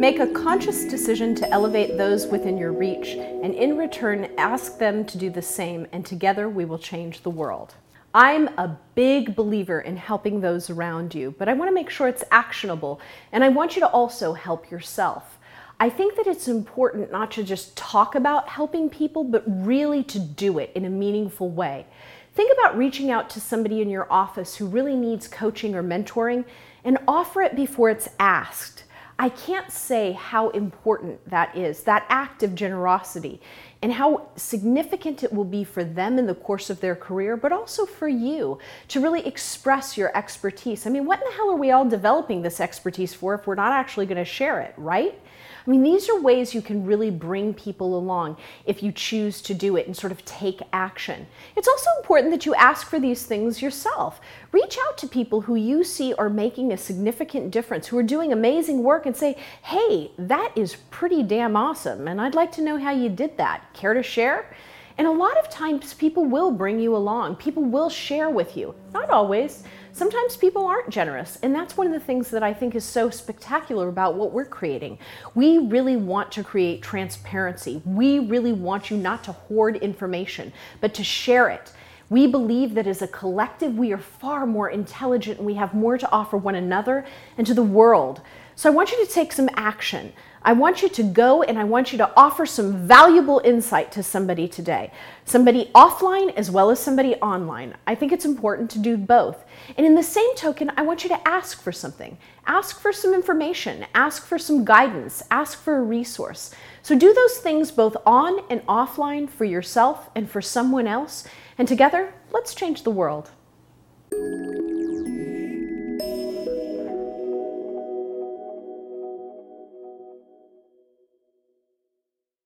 Make a conscious decision to elevate those within your reach, and in return, ask them to do the same, and together we will change the world. I'm a big believer in helping those around you, but I want to make sure it's actionable, and I want you to also help yourself. I think that it's important not to just talk about helping people, but really to do it in a meaningful way. Think about reaching out to somebody in your office who really needs coaching or mentoring and offer it before it's asked. I can't say how important that is, that act of generosity, and how significant it will be for them in the course of their career, but also for you to really express your expertise. I mean, what in the hell are we all developing this expertise for if we're not actually going to share it, right? I mean, these are ways you can really bring people along if you choose to do it and sort of take action. It's also important that you ask for these things yourself. Reach out to people who you see are making a significant difference, who are doing amazing work, and say, hey, that is pretty damn awesome, and I'd like to know how you did that. Care to share? And a lot of times people will bring you along, people will share with you. Not always. Sometimes people aren't generous, and that's one of the things that I think is so spectacular about what we're creating. We really want to create transparency. We really want you not to hoard information, but to share it. We believe that as a collective, we are far more intelligent and we have more to offer one another and to the world. So I want you to take some action. I want you to go and I want you to offer some valuable insight to somebody today. Somebody offline as well as somebody online. I think it's important to do both. And in the same token, I want you to ask for something. Ask for some information, ask for some guidance, ask for a resource. So do those things both on and offline for yourself and for someone else. And together, let's change the world.